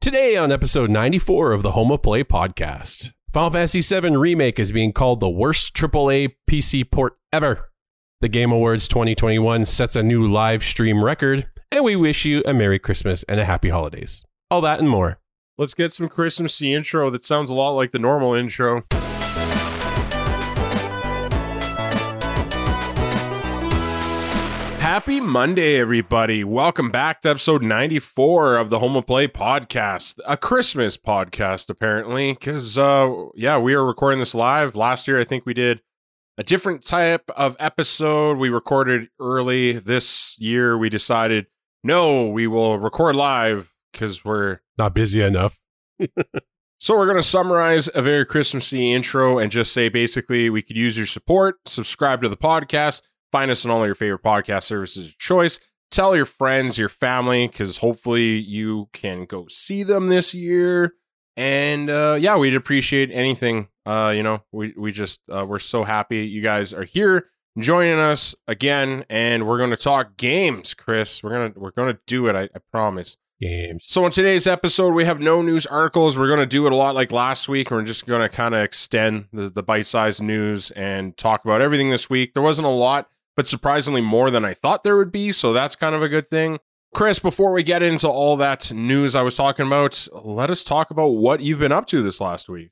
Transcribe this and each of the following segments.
Today on episode 94 of the Home of Play podcast, Final Fantasy VII Remake is being called the worst AAA PC port ever. The Game Awards 2021 sets a new live stream record, and we wish you a Merry Christmas and a Happy Holidays. All that and more. Let's get some Christmassy intro that sounds a lot like the normal intro. Happy Monday, everybody. Welcome back to episode 94 of the Home of Play podcast, a Christmas podcast, apparently. Because, uh, yeah, we are recording this live. Last year, I think we did a different type of episode. We recorded early. This year, we decided, no, we will record live because we're Not busy enough. so we're going to summarize a very Christmassy intro and just say basically we could use your support, subscribe to the podcast, find us on all your favorite podcast services of choice, tell your friends, your family, because hopefully you can go see them this year. And uh, yeah, we'd appreciate anything. Uh, you know, we we just uh, we're so happy you guys are here joining us again, and we're going to talk games, Chris. We're gonna we're gonna do it. I, I promise. Games. So in today's episode, we have no news articles. We're going to do it a lot like last week. We're just going to kind of extend the, the bite-sized news and talk about everything this week. There wasn't a lot, but surprisingly more than I thought there would be. So that's kind of a good thing. Chris, before we get into all that news I was talking about, let us talk about what you've been up to this last week.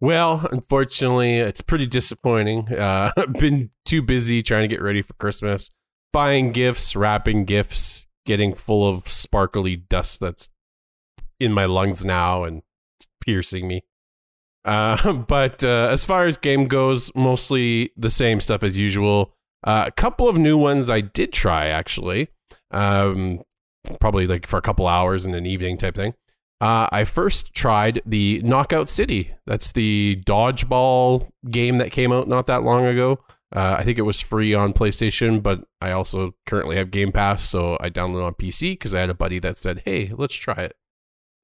Well, unfortunately, it's pretty disappointing. Uh, I've been too busy trying to get ready for Christmas, buying gifts, wrapping gifts, getting full of sparkly dust that's in my lungs now and piercing me. Uh, but uh, as far as game goes, mostly the same stuff as usual. Uh, a couple of new ones I did try actually, um, probably like for a couple hours in an evening type thing. Uh, I first tried the Knockout City. That's the dodgeball game that came out not that long ago. Uh, I think it was free on PlayStation, but I also currently have Game Pass, so I downloaded on PC because I had a buddy that said, "Hey, let's try it."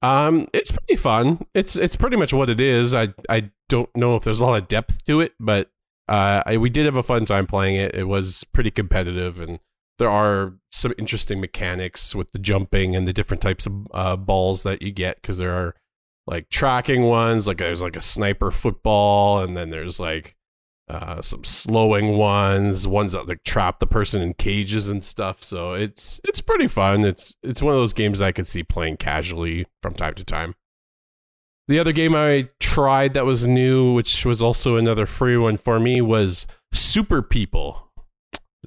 Um, it's pretty fun. It's it's pretty much what it is. I I don't know if there's a lot of depth to it, but uh, I, we did have a fun time playing it. It was pretty competitive, and there are some interesting mechanics with the jumping and the different types of uh, balls that you get because there are like tracking ones. Like there's like a sniper football, and then there's like uh, some slowing ones, ones that like trap the person in cages and stuff. So it's it's pretty fun. It's it's one of those games I could see playing casually from time to time. The other game I tried that was new, which was also another free one for me, was Super People.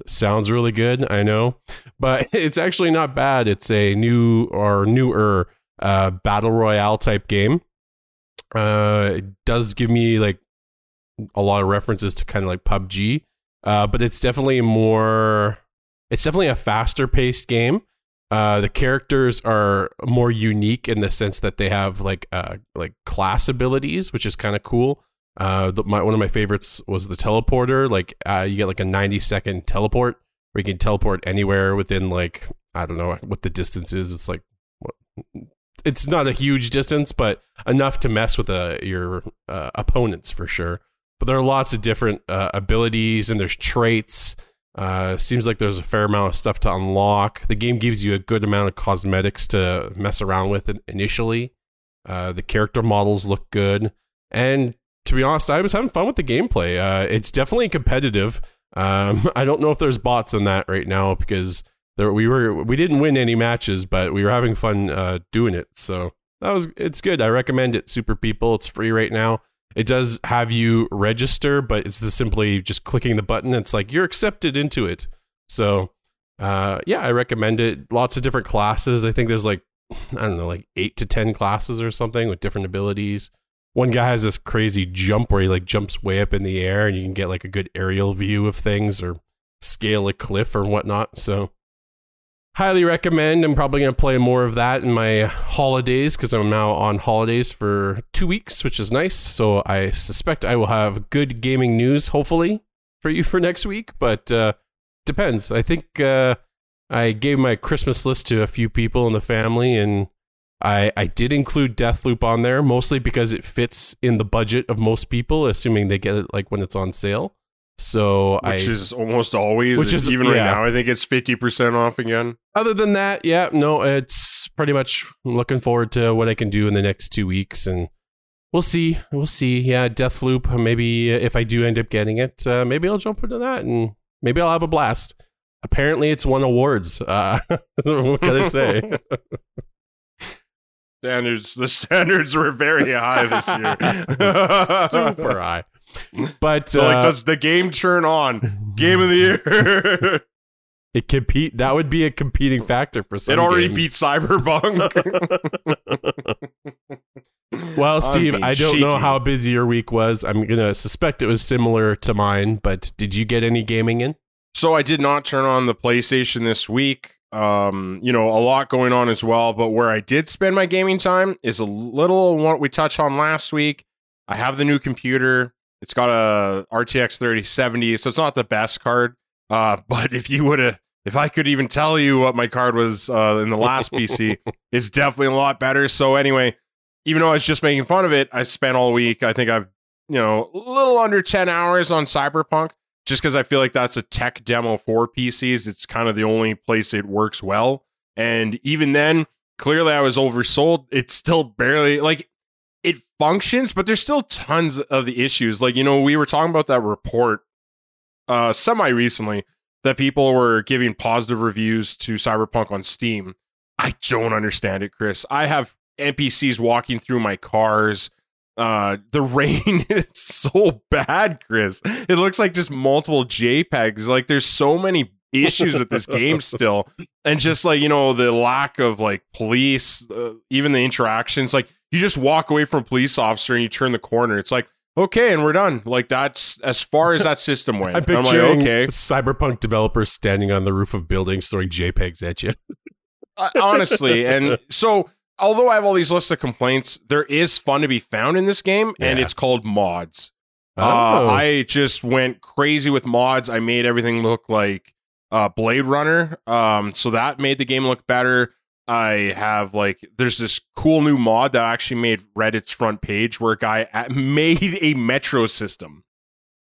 Sounds really good, I know, but it's actually not bad. It's a new or newer uh, battle royale type game. Uh, it does give me like a lot of references to kind of like PUBG, uh, but it's definitely more. It's definitely a faster paced game. Uh, the characters are more unique in the sense that they have like uh, like class abilities, which is kind of cool. Uh, the, my, one of my favorites was the teleporter. Like uh, you get like a ninety second teleport where you can teleport anywhere within like I don't know what the distance is. It's like it's not a huge distance, but enough to mess with uh, your opponents for sure. But there are lots of different abilities and there's traits. Uh, seems like there's a fair amount of stuff to unlock. The game gives you a good amount of cosmetics to mess around with initially. Uh, the character models look good, and to be honest, I was having fun with the gameplay. Uh, it's definitely competitive. Um, I don't know if there's bots in that right now because there we were we didn't win any matches, but we were having fun uh, doing it. So that was it's good. I recommend it. Super People. It's free right now. It does have you register, but it's just simply just clicking the button. It's like you're accepted into it. So, uh, yeah, I recommend it. Lots of different classes. I think there's like, I don't know, like eight to 10 classes or something with different abilities. One guy has this crazy jump where he like jumps way up in the air and you can get like a good aerial view of things or scale a cliff or whatnot. So, highly recommend. I'm probably going to play more of that in my holidays because I'm now on holidays for two weeks, which is nice. So I suspect I will have good gaming news, hopefully, for you for next week. But uh, depends. I think uh, I gave my Christmas list to a few people in the family, and I I did include Deathloop on there mostly because it fits in the budget of most people, assuming they get it like when it's on sale. So which I, is almost always. Which is- even right now. I think it's fifty percent off again. other than that, yeah, no, it's pretty much looking forward to what I can do in the next two weeks, and we'll see, we'll see. Yeah, Deathloop. Maybe if I do end up getting it, uh, maybe I'll jump into that, and maybe I'll have a blast. Apparently, it's won awards. Uh, what can I say? Standards. The standards were very high this year. Super high. But So, uh, like, does the game turn on? Game of the year. it compete? That would be a competing factor for some. it already games. beat Cyberpunk. Well, Steve, I don't know how busy your week was. I'm gonna suspect it was similar to mine. But did you get any gaming in? So I did not turn on the PlayStation this week. Um, you know, a lot going on as well, but where I did spend my gaming time is a little what we touched on last week. I have the new computer. It's got a RTX 3070, so it's not the best card. Uh, but if you would have if I could even tell you what my card was uh, in the last PC, it's definitely a lot better. So anyway, even though I was just making fun of it, I spent all week. I think I've you know a little under 10 hours on Cyberpunk just because I feel like that's a tech demo for PCs. It's kind of the only place it works well. And even then, clearly I was oversold. It's still barely like it functions, but there's still tons of the issues. Like, you know, we were talking about that report uh semi recently that people were giving positive reviews to Cyberpunk on Steam. I don't understand it, Chris. I have NPCs walking through my cars uh the rain is so bad chris it looks like just multiple jpegs like there's so many issues with this game still. And just like you know the lack of like police uh, even the interactions like you just walk away from a police officer and you turn the corner. It's like okay and we're done. Like that's as far as that system went. I'm I'm like okay. cyberpunk developers standing on the roof of buildings throwing JPEGs at you. Uh, honestly and so although i have all these lists of complaints there is fun to be found in this game and it's called mods. Oh. Uh, I just went crazy with mods. I made everything look like uh, Blade Runner. Um, so that made the game look better. I have like, there's this cool new mod that actually made Reddit's front page where a guy made a metro system.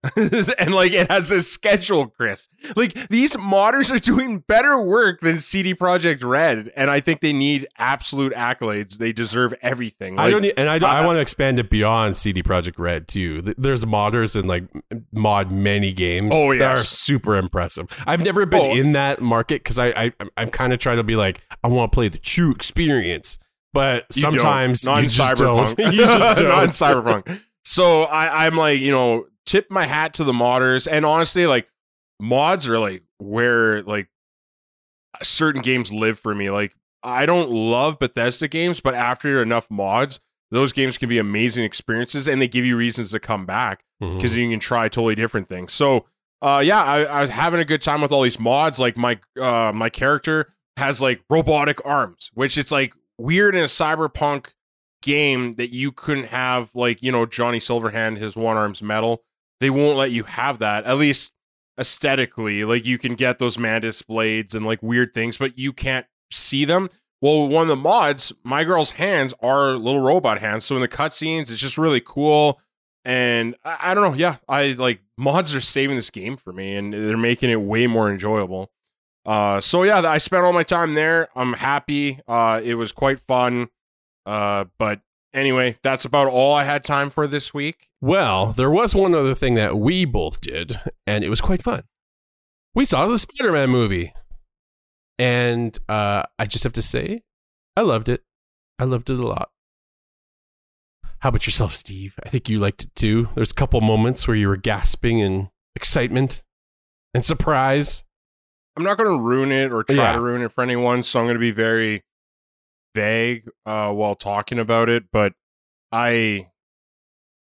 and like it has a schedule, Chris. Like these modders are doing better work than CD Projekt Red, and I think they need absolute accolades. They deserve everything. I don't, need, and I, don't, I, I- want to expand it beyond CD Projekt Red too. There's modders and like mod many games. Oh, that are super impressive. I've never been Oh. in that market because I, I I'm kind of trying to be like I want to play the true experience, but You sometimes not you in just cyberpunk. don't. you just not in don't. cyberpunk. So I, I'm like, you know, tip my hat to the modders, and honestly, like mods are like where like certain games live for me. Like I don't love Bethesda games, but after enough mods, those games can be amazing experiences, and they give you reasons to come back because you can try totally different things. So, uh, yeah, I, I was having a good time with all these mods. Like my uh, my character has like robotic arms, which it's like weird in a cyberpunk game that you couldn't have like you know Johnny Silverhand his one arm's metal. They won't let you have that at least aesthetically. Like you can get those mantis blades and like weird things, but you can't see them. Well, one of the mods, my girl's hands are little robot hands. So in the cutscenes, it's just really cool. And I, I don't know. Yeah, I like mods are saving this game for me, and they're making it way more enjoyable. Uh, so yeah, I spent all my time there. I'm happy. Uh, it was quite fun. Uh, but anyway, that's about all I had time for this week. Well, there was one other thing that we both did, and it was quite fun. We saw the Spider-Man movie, and uh, I just have to say, I loved it. I loved it a lot. How about yourself, Steve? I think you liked it too. There's a couple moments where you were gasping in excitement and surprise. I'm not going to ruin it or try Yeah. to ruin it for anyone, so I'm going to be very vague uh, while talking about it. But I,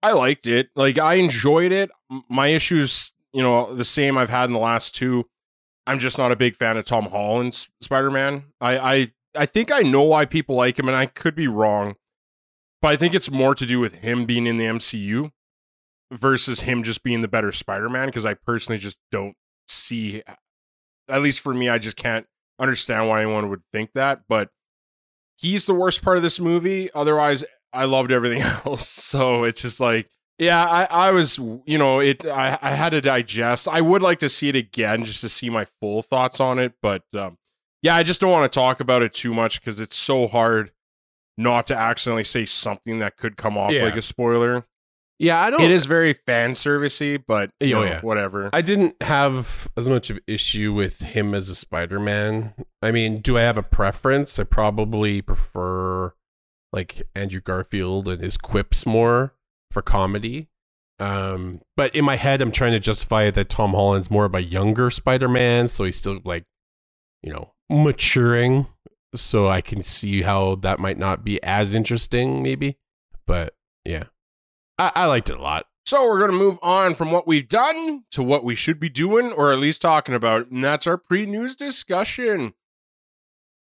I liked it. Like I enjoyed it. My issues, you know, the same I've had in the last two. I'm just not a big fan of Tom Holland's Spider-Man. I, I, I think I know why people like him, and I could be wrong, but I think it's more to do with him being in the MCU versus him just being the better Spider-Man. Because I personally just don't see at least for me, I just can't understand why anyone would think that. But he's the worst part of this movie. Otherwise, I loved everything else. So it's just like Yeah, I, I was, you know, it. I, I had to digest. I would like to see it again just to see my full thoughts on it, but um, yeah, I just don't want to talk about it too much because it's so hard not to accidentally say something that could come off Yeah. like a spoiler. Yeah, I don't. It is very fan servicey, but you know, yeah. whatever. I didn't have as much of issue with him as a Spider-Man. I mean, do I have a preference? I probably prefer like Andrew Garfield and his quips more for comedy. Um, but in my head, I'm trying to justify that Tom Holland's more of a younger Spider-Man, so he's still like, you know, maturing. So I can see how that might not be as interesting, maybe. But yeah, I, I liked it a lot. So we're going to move on from what we've done to what we should be doing, or at least talking about, and that's our pre-news discussion.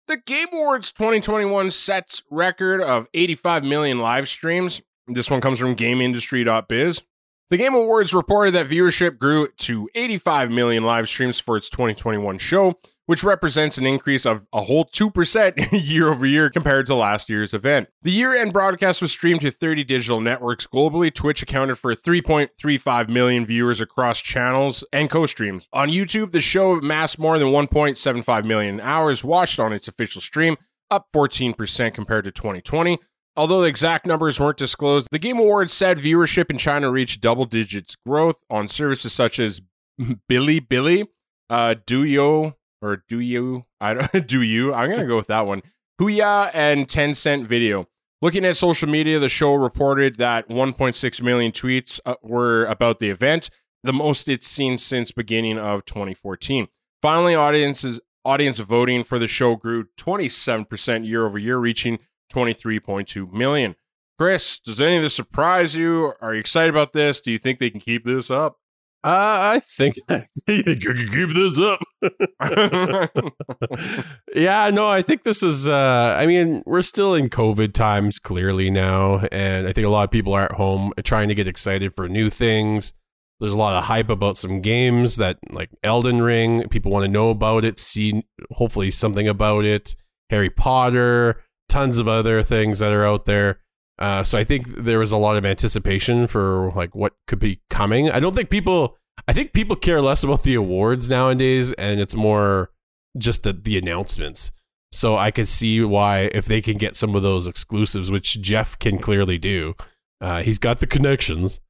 The Game Awards 2021 sets record of 85 million live streams. This one comes from GameIndustry.biz. The Game Awards reported that viewership grew to 85 million live streams for its 2021 show, which represents an increase of a whole 2% year over year compared to last year's event. The year end broadcast was streamed to 30 digital networks globally. Twitch accounted for 3.35 million viewers across channels and co streams. On YouTube, the show amassed more than 1.75 million hours watched on its official stream, up 14% compared to 2020. Although the exact numbers weren't disclosed, the Game Awards said viewership in China reached double digits growth on services such as Bilibili, uh, Duyo, or Do You? I don't Do You. I'm gonna go with that one. Huya and Tencent Video. Looking at social media, the show reported that 1.6 million tweets uh, were about the event, the most it's seen since beginning of 2014. Finally, audiences audience voting for the show grew 27% year over year, reaching 23.2 million. Chris, does any of this surprise you? Are you excited about this? Do you think they can keep this up? Uh, I think you think I can keep this up. yeah, no, I think this is. Uh, I mean, we're still in COVID times, clearly now, and I think a lot of people are at home trying to get excited for new things. There's a lot of hype about some games that, like Elden Ring, people want to know about it, see hopefully something about it. Harry Potter, tons of other things that are out there. Uh, so I think there was a lot of anticipation for like what could be coming. I don't think people. I think people care less about the awards nowadays, and it's more just the the announcements. So I could see why if they can get some of those exclusives, which Jeff can clearly do, uh, he's got the connections.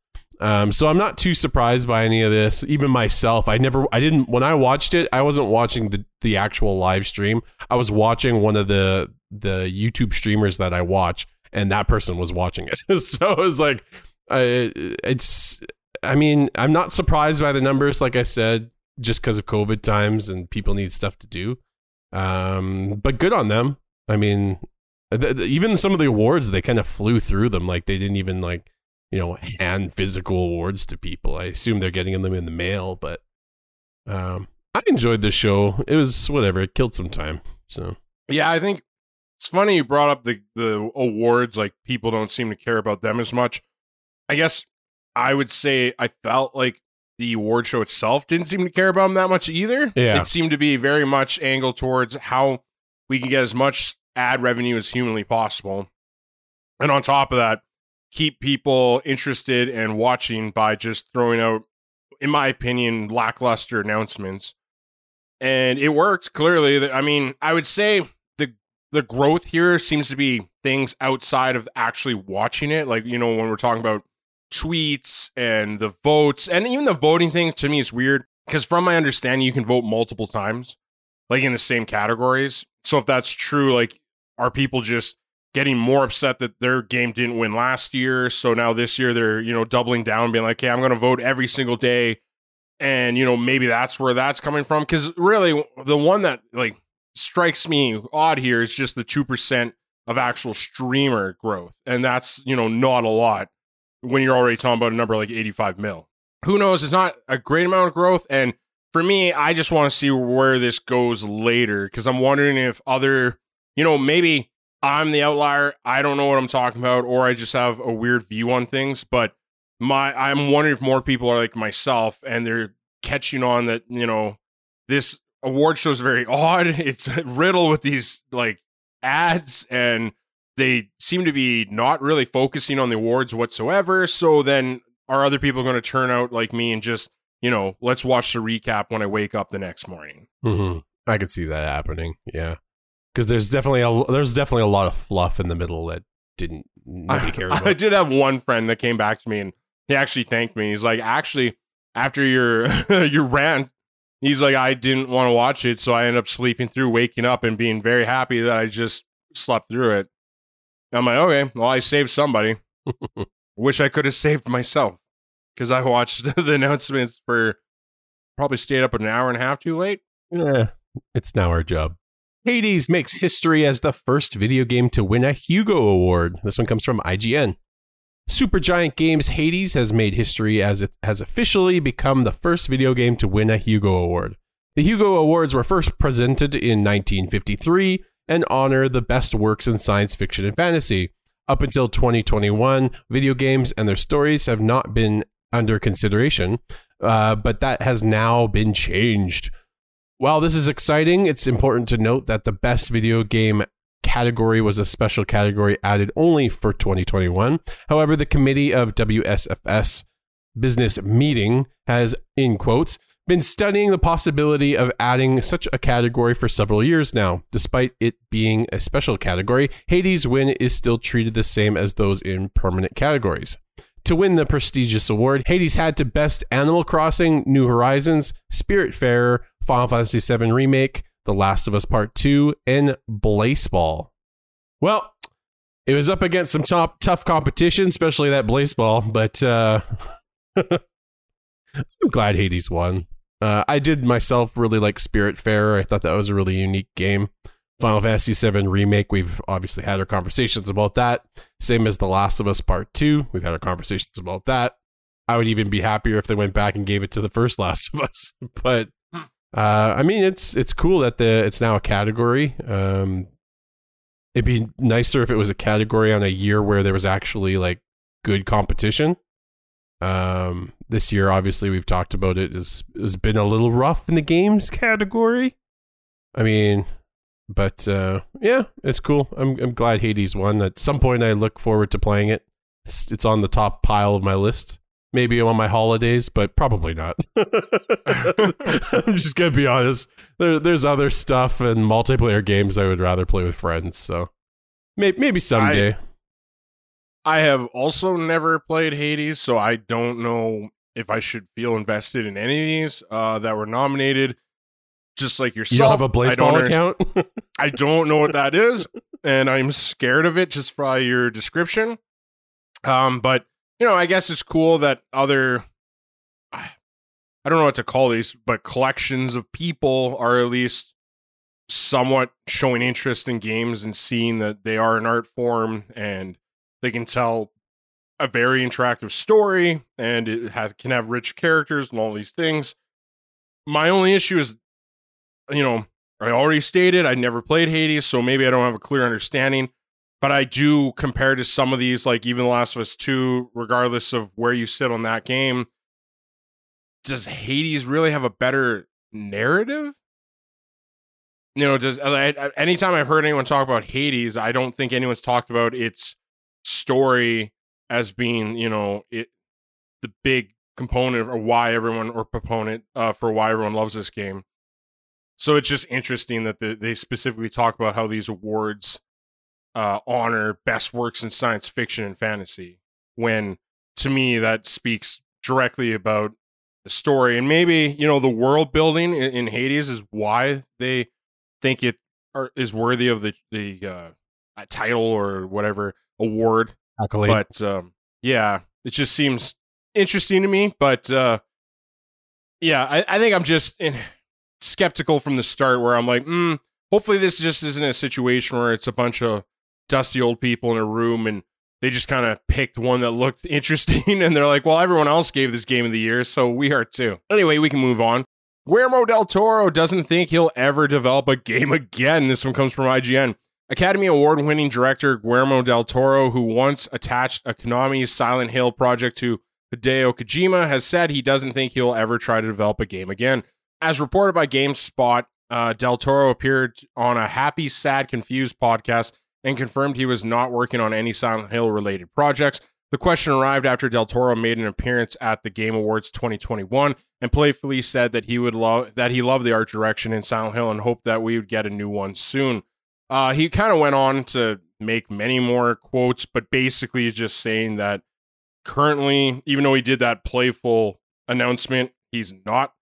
Um, so I'm not too surprised by any of this. Even myself, I never, I didn't when I watched it, I wasn't watching the the actual live stream. I was watching one of the the YouTube streamers that I watch, and that person was watching it. so it was like, uh, it's. I mean, I'm not surprised by the numbers. Like I said, just because of COVID times and people need stuff to do. Um, but good on them. I mean, th- th- even some of the awards, they kind of flew through them. Like they didn't even like, you know, hand physical awards to people. I assume they're getting them in the mail, but um, I enjoyed the show. It was whatever. It killed some time. So Yeah, I think it's funny you brought up the the awards. Like people don't seem to care about them as much. I guess I would say I felt like the award show itself didn't seem to care about them that much either. Yeah. it seemed to be very much angled towards how we can get as much ad revenue as humanly possible, and on top of that, keep people interested and watching by just throwing out, in my opinion, lackluster announcements. And it worked clearly. I mean, I would say the growth here seems to be things outside of actually watching it. Like, you know, when we're talking about tweets and the votes, and even the voting thing to me is weird because, from my understanding, you can vote multiple times, like in the same categories. So, if that's true, like, are people just getting more upset that their game didn't win last year? So now this year they're, you know, doubling down, being like, okay, I'm going to vote every single day. And, you know, maybe that's where that's coming from. Because really, the one that, like, strikes me odd here is just the 2% of actual streamer growth. And that's, you know, not a lot when you're already talking about a number like 85 mil. Who knows? It's not a great amount of growth. And for me, I just want to see where this goes later because I'm wondering if other, you know, maybe I'm the outlier. I don't know what I'm talking about, or I just have a weird view on things. But my, I'm wondering if more people are like myself and they're catching on that, you know, this award show is very odd. It's riddled with these like ads and they seem to be not really focusing on the awards whatsoever. So then are other people going to turn out like me and just you know let's watch the recap when I wake up the next morning? hmm I could see that happening. Yeah, because there's definitely a there's definitely a lot of fluff in the middle that didn't nobody cares I, about. I did have one friend that came back to me and he actually thanked me. He's like, actually, after your your rant, he's like, I didn't want to watch it, so I ended up sleeping through, waking up, and being very happy that I just slept through it. I'm like, okay, well, I saved somebody. Wish I could have saved myself because I watched the announcements for probably stayed up an hour and a half too late. Eh, it's now our job. Hades makes history as the first video game to win a Hugo Award. This one comes from IGN. Supergiant Games Hades has made history as it has officially become the first video game to win a Hugo Award. The Hugo Awards were first presented in 1953 and honor the best works in science fiction and fantasy. Up until 2021, video games and their stories have not been under consideration, uh, but that has now been changed. While this is exciting, it's important to note that the best video game category was a special category added only for 2021. However, the committee of WSFS business meeting has, in quotes, been studying the possibility of adding such a category for several years now. Despite it being a special category, Hades' win is still treated the same as those in permanent categories. To win the prestigious award, Hades had to best Animal Crossing, New Horizons, Spiritfarer, Final Fantasy VII Remake, The Last of Us Part 2, and Blaseball. Well, it was up against some top, tough competition, especially that Blaseball, but uh, I'm glad Hades won. Uh, I did myself really like Spiritfarer. I thought that was a really unique game. Final Fantasy VII Remake, we've obviously had our conversations about that. Same as The Last of Us Part 2, we've had our conversations about that. I would even be happier if they went back and gave it to the first Last of Us. But uh, I mean, it's it's cool that the it's now a category. Um, it'd be nicer if it was a category on a year where there was actually like good competition. Um, this year, obviously, we've talked about it. Has has been a little rough in the games category. I mean, but uh, yeah, it's cool. I'm I'm glad Hades won. At some point, I look forward to playing it. It's, it's on the top pile of my list. Maybe on my holidays, but probably not. I'm just gonna be honest. There, there's other stuff and multiplayer games I would rather play with friends. So maybe maybe someday. I have also never played Hades, so I don't know if I should feel invested in any of these uh, that were nominated. Just like yourself, you have a I Blaseball account. I don't know what that is, and I'm scared of it just by your description. Um, but you know, I guess it's cool that other I don't know what to call these, but collections of people are at least somewhat showing interest in games and seeing that they are an art form and they can tell a very interactive story and it has, can have rich characters and all these things. My only issue is, you know, I already stated I never played Hades, so maybe I don't have a clear understanding. But I do compare to some of these, like even The Last of Us 2, regardless of where you sit on that game. Does Hades really have a better narrative? You know, does I, anytime I've heard anyone talk about Hades, I don't think anyone's talked about its story as being, you know, it the big component or why everyone or proponent uh, for why everyone loves this game. So it's just interesting that the, they specifically talk about how these awards uh, honor best works in science fiction and fantasy. When to me that speaks directly about the story and maybe you know the world building in, in Hades is why they think it are, is worthy of the the uh, title or whatever award Accolade. but um, yeah, it just seems interesting to me. But uh, yeah, I, I think I'm just in, skeptical from the start, where I'm like, mm, hopefully this just isn't a situation where it's a bunch of dusty old people in a room and they just kind of picked one that looked interesting and they're like, well, everyone else gave this game of the year, so we are too. Anyway, we can move on. Guillermo del Toro doesn't think he'll ever develop a game again. This one comes from IGN. Academy Award winning director Guillermo del Toro, who once attached a Konami's Silent Hill project to Hideo Kojima, has said he doesn't think he'll ever try to develop a game again. As reported by GameSpot, uh, del Toro appeared on a Happy, Sad, Confused podcast and confirmed he was not working on any Silent Hill related projects. The question arrived after Del Toro made an appearance at the Game Awards 2021 and playfully said that he would love that he loved the art direction in Silent Hill and hoped that we would get a new one soon. Uh, he kind of went on to make many more quotes, but basically just saying that currently, even though he did that playful announcement, he's not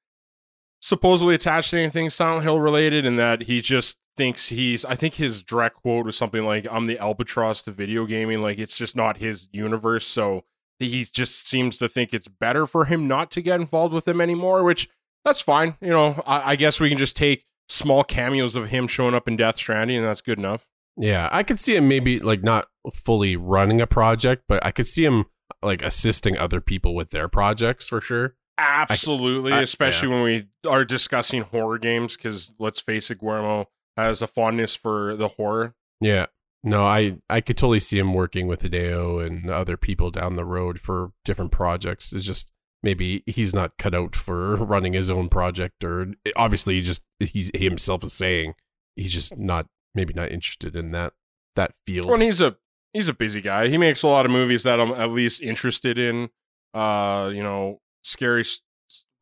supposedly attached to anything Silent Hill related, and that he just thinks he's. I think his direct quote was something like, "I'm the albatross to video gaming." Like it's just not his universe, so he just seems to think it's better for him not to get involved with him anymore. Which that's fine. You know, I, I guess we can just take small cameos of him showing up in Death Stranding, and that's good enough. Yeah, I could see him maybe like not fully running a project, but I could see him like assisting other people with their projects for sure. Absolutely, I- I- especially when we are discussing horror games, because let's face it, Guillermo has a fondness for the horror. Yeah. No, I I could totally see him working with Hideo and other people down the road for different projects. It's just maybe he's not cut out for running his own project or obviously he just he's he himself is saying he's just not maybe not interested in that that field. Well, he's a he's a busy guy. He makes a lot of movies that I'm at least interested in. Uh, you know, scary.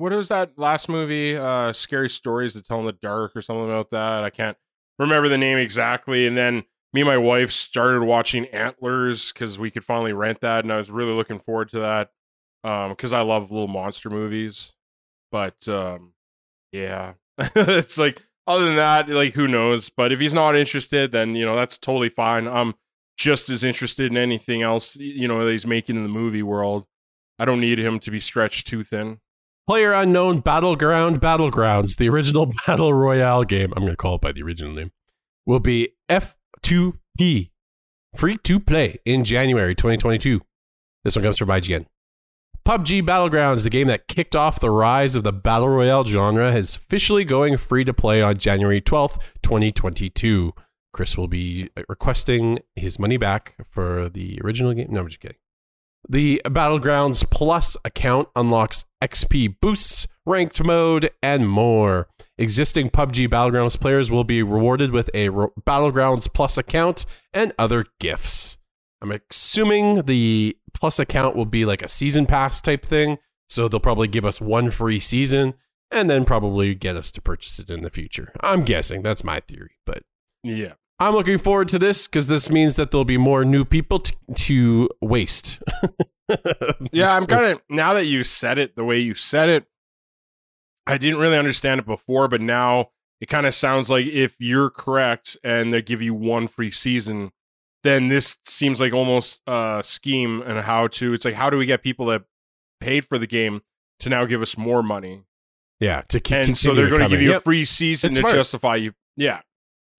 What was that last movie? Uh, scary stories to tell in the dark or something about that. I can't remember the name exactly. And then me and my wife started watching Antlers because we could finally rent that, and I was really looking forward to that. Um, because I love little monster movies. But um, yeah, it's like other than that, like who knows? But if he's not interested, then you know that's totally fine. I'm just as interested in anything else, you know, that he's making in the movie world. I don't need him to be stretched too thin. Player unknown battleground battlegrounds, the original battle royale game. I'm going to call it by the original name. Will be F2P, free to play in January 2022. This one comes from IGN. PUBG Battlegrounds, the game that kicked off the rise of the battle royale genre, is officially going free to play on January 12th, 2022. Chris will be uh, requesting his money back for the original game. No, I'm just kidding. The Battlegrounds Plus account unlocks XP boosts, ranked mode, and more. Existing PUBG Battlegrounds players will be rewarded with a Ro- Battlegrounds Plus account and other gifts. I'm assuming the Plus account will be like a season pass type thing, so they'll probably give us one free season and then probably get us to purchase it in the future. I'm guessing that's my theory, but Yeah. I'm looking forward to this because this means that there'll be more new people t- to waste. Yeah, I'm kind of now that you said it the way you said it, I didn't really understand it before, but now it kind of sounds like if you're correct and they give you one free season, then this seems like almost a scheme and how to it's like how do we get people that paid for the game to now give us more money? yeah, to keep and so they're going to give you Yep. a free season It's to smart. justify you. Yeah.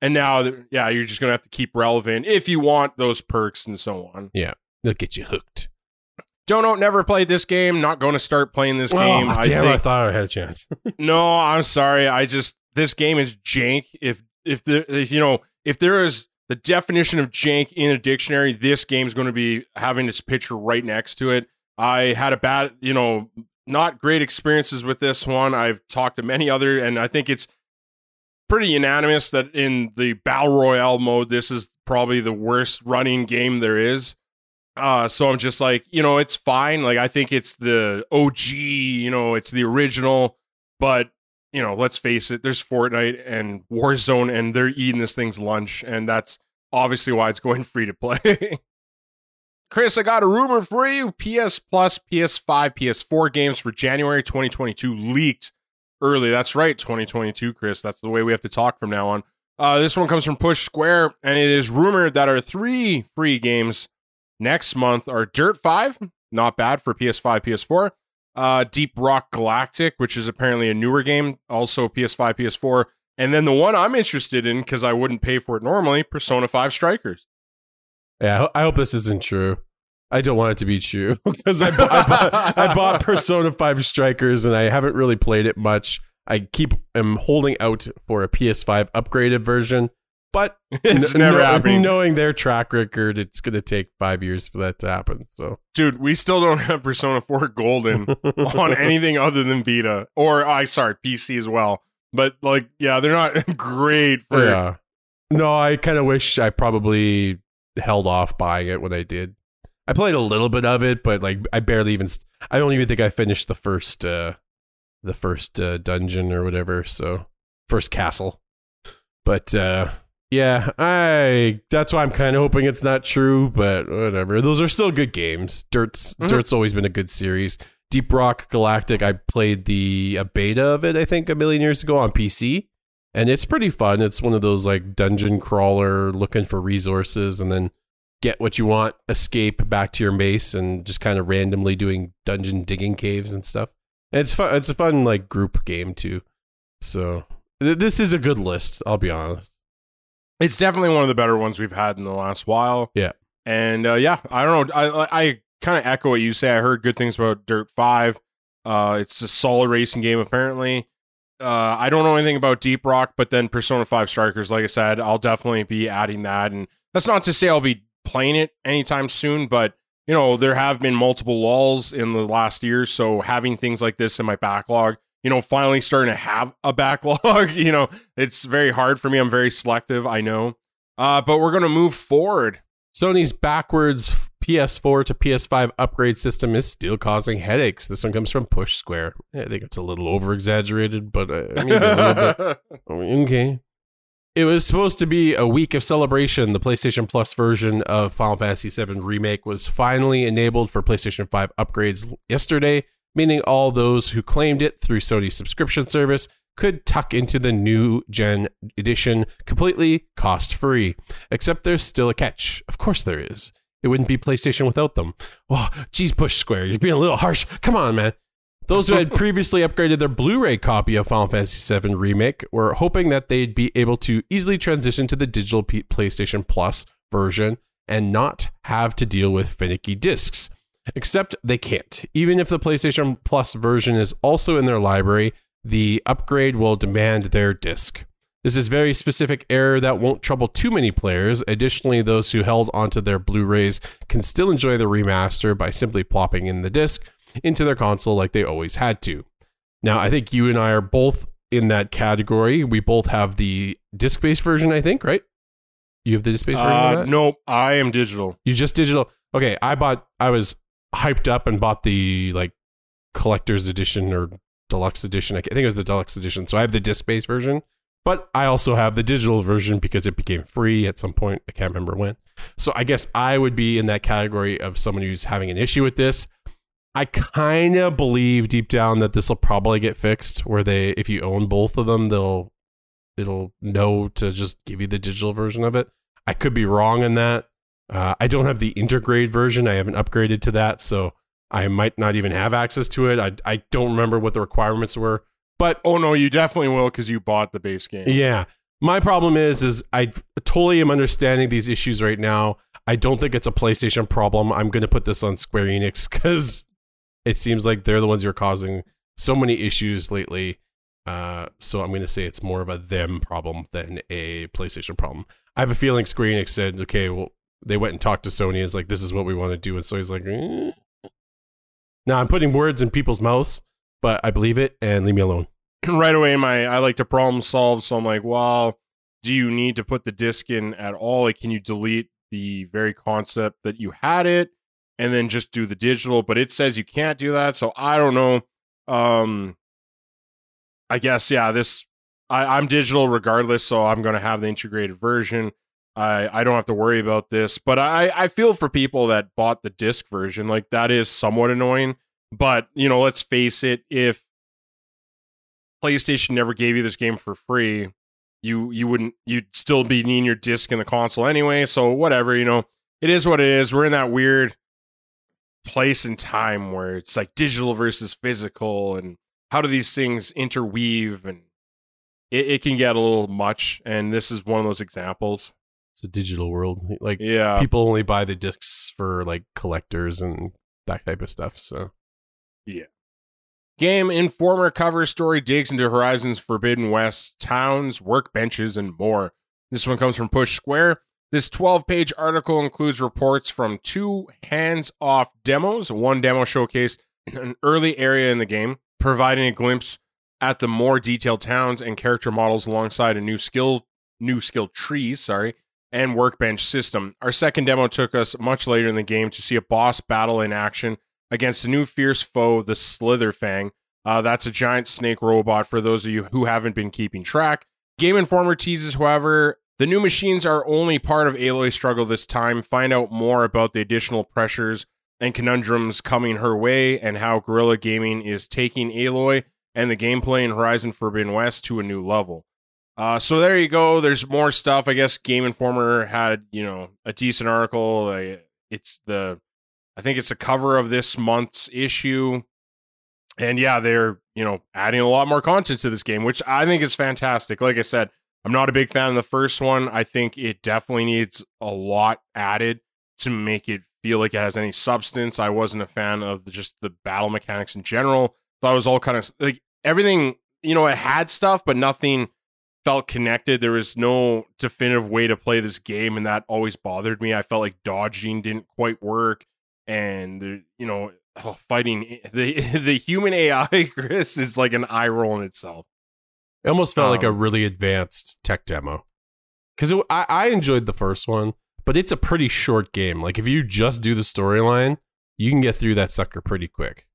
And now, yeah, you're just going to have to keep relevant if you want those perks and so on. Yeah, they'll get you hooked. Don't know, never played this game. Not going to start playing this game. oh, I damn! I think, thought I had a chance. no, I'm sorry. I just this game is jank. If if the if, you know if there is the definition of jank in a dictionary, this game's going to be having its picture right next to it. I had a bad, you know, not great experiences with this one. I've talked to many other, and I think it's pretty unanimous that in the battle royale mode, this is probably the worst running game there is. Uh, so I'm just like, you know, it's fine. Like I think it's the OG, you know, it's the original, but you know, let's face it, there's Fortnite and Warzone and they're eating this thing's lunch, and that's obviously why it's going free to play. Chris, I got a rumor for you. PS Plus, PS5, PS4 games for January 2022 leaked early. That's right, 2022, Chris. That's the way we have to talk from now on. Uh, this one comes from Push Square, and it is rumored that our three free games next month are Dirt 5, not bad for PS5, PS4. Uh, Deep Rock Galactic, which is apparently a newer game, also PS5, PS4. And then the one I'm interested in, because I wouldn't pay for it normally, Persona 5 Strikers. Yeah, I I hope this isn't true. I don't want it to be true because I, bu- I, bought, I bought Persona 5 Strikers and I haven't really played it much. I keep am holding out for a PS5 upgraded version, but It's kn- never kno- happening. Knowing their track record, it's going to take five years for that to happen. So, Dude, we still don't have Persona 4 Golden on anything other than Vita. Or, I sorry, PC as well. But, like, yeah, they're not great for. yeah. No, I kind of wish I probably held off buying it when I did. I played a little bit of it, but like I barely even. I don't even think I finished the first, uh the first uh, dungeon or whatever. So first castle. But uh yeah, I. That's why I'm kind of hoping it's not true, but whatever. Those are still good games. Dirt's Mhm. Dirt's always been a good series. Deep Rock Galactic. I played the a beta of it. I think a million years ago on PC, and it's pretty fun. It's one of those like dungeon crawler, looking for resources, and then get what you want, escape back to your base, and just kind of randomly doing dungeon digging caves and stuff. And it's fun. It's a fun like group game too. So th- this is a good list. I'll be honest. It's definitely one of the better ones we've had in the last while. Yeah. And uh, yeah, I don't know. I I kind of echo what you say. I heard good things about Dirt Five. Uh, it's a solid racing game apparently. Uh, I don't know anything about Deep Rock, but then Persona Five Strikers, like I said, I'll definitely be adding that. And that's not to say I'll be playing it anytime soon, but you know there have been multiple lulls in the last year, so having things like this in my backlog, you know, finally starting to have a backlog, you know, it's very hard for me. I'm very selective, I know. Uh, but we're gonna move forward. Sony's backwards PS4 to PS5 upgrade system is still causing headaches. This one comes from Push Square. I think it's a little over exaggerated, but uh, I mean, a little bit. Okay. It was supposed to be a week of celebration. The PlayStation Plus version of Final Fantasy VII Remake was finally enabled for PlayStation 5 upgrades yesterday, meaning all those who claimed it through Sony's subscription service could tuck into the new gen edition completely cost free. Except there's still a catch. Of course there is. It wouldn't be PlayStation without them. Oh, geez, Push Square, you're being a little harsh. Come on, man. Those who had previously upgraded their Blu-ray copy of Final Fantasy VII Remake were hoping that they'd be able to easily transition to the digital P- PlayStation Plus version and not have to deal with finicky discs. Except they can't. Even if the PlayStation Plus version is also in their library, the upgrade will demand their disc. This is very specific error that won't trouble too many players. Additionally, those who held onto their Blu-rays can still enjoy the remaster by simply plopping in the disc into their console like they always had to. Now, I think you and I are both in that category. We both have the disc-based version, I think, right? You have the disc-based version Uh, that? nope, I am digital. You just digital. Okay, I bought. I was hyped up and bought the like collector's edition or deluxe edition. I think it was the deluxe edition. So I have the disc based version, but I also have the digital version because it became free at some point. I can't remember when. So I guess I would be in that category of someone who's having an issue with this. I kind of believe deep down that this will probably get fixed. Where they, if you own both of them, they'll it'll know to just give you the digital version of it. I could be wrong in that. Uh, I don't have the intergrade version. I haven't upgraded to that, so I might not even have access to it. I I don't remember what the requirements were, but Oh no, you definitely will because you bought the base game. yeah. My problem is is I totally am understanding these issues right now. I don't think it's a PlayStation problem. I'm going to put this on Square Enix cuz it seems like they're the ones who are causing so many issues lately. Uh, so I'm going to say it's more of a them problem than a PlayStation problem. I have a feeling Square Enix said, "Okay, well, they went and talked to Sony. It's like this is what we want to do," and Sony's like, eh. "Now I'm putting words in people's mouths, but I believe it, and leave me alone." right away my I like to problem solve, so I'm like, well, do you need to put the disc in at all? Like, can you delete the very concept that you had it and then just do the digital? But it says you can't do that, so I don't know. Um I guess yeah, this I, I'm digital regardless, so I'm gonna have the intergrade version. I, I don't have to worry about this, but I, I feel for people that bought the disc version. Like that is somewhat annoying. But you know, let's face it, if PlayStation never gave you this game for free, you you wouldn't you'd still be needing your disc in the console anyway. So whatever, you know, it is what it is. We're in that weird place and time where it's like digital versus physical and how do these things interweave and it, it can get a little much and this is one of those examples. It's a digital world. Like Yeah. people only buy the discs for like collectors and that type of stuff. So yeah Game Informer cover story digs into Horizon's Forbidden West towns, workbenches, and more. This one comes from Push Square. This 12 page article includes reports from two hands off demos. One demo showcased an early area in the game, providing a glimpse at the more detailed towns and character models alongside a new skill new skill trees, sorry. and workbench system. Our second demo took us much later in the game to see a boss battle in action against a new fierce foe, the Slitherfang. Uh, that's a giant snake robot for those of you who haven't been keeping track. Game Informer teases, however, the new machines are only part of Aloy's struggle this time. Find out more about the additional pressures and conundrums coming her way and how Guerrilla Gaming is taking Aloy and the gameplay in Horizon Forbidden West to a new level. Uh, so there you go. There's more stuff. I guess Game Informer had, you know, a decent article. It's the, I think it's a cover of this month's issue. And yeah, they're, you know, adding a lot more content to this game, which I think is fantastic. Like I said, I'm not a big fan of the first one. I think it definitely needs a lot added to make it feel like it has any substance. I wasn't a fan of the, just the battle mechanics in general. Thought it was all kind of like everything, you know, it had stuff, but nothing felt connected. There was no definitive way to play this game, and that always bothered me. I felt like dodging didn't quite work, and you know, oh, fighting eh, the the human AI, Chris, is like an eye roll in itself. It almost felt um, like a Um, really advanced tech demo because I, I enjoyed the first one, but it's a pretty short game. Like if you just do the storyline, you can get through that sucker pretty quick,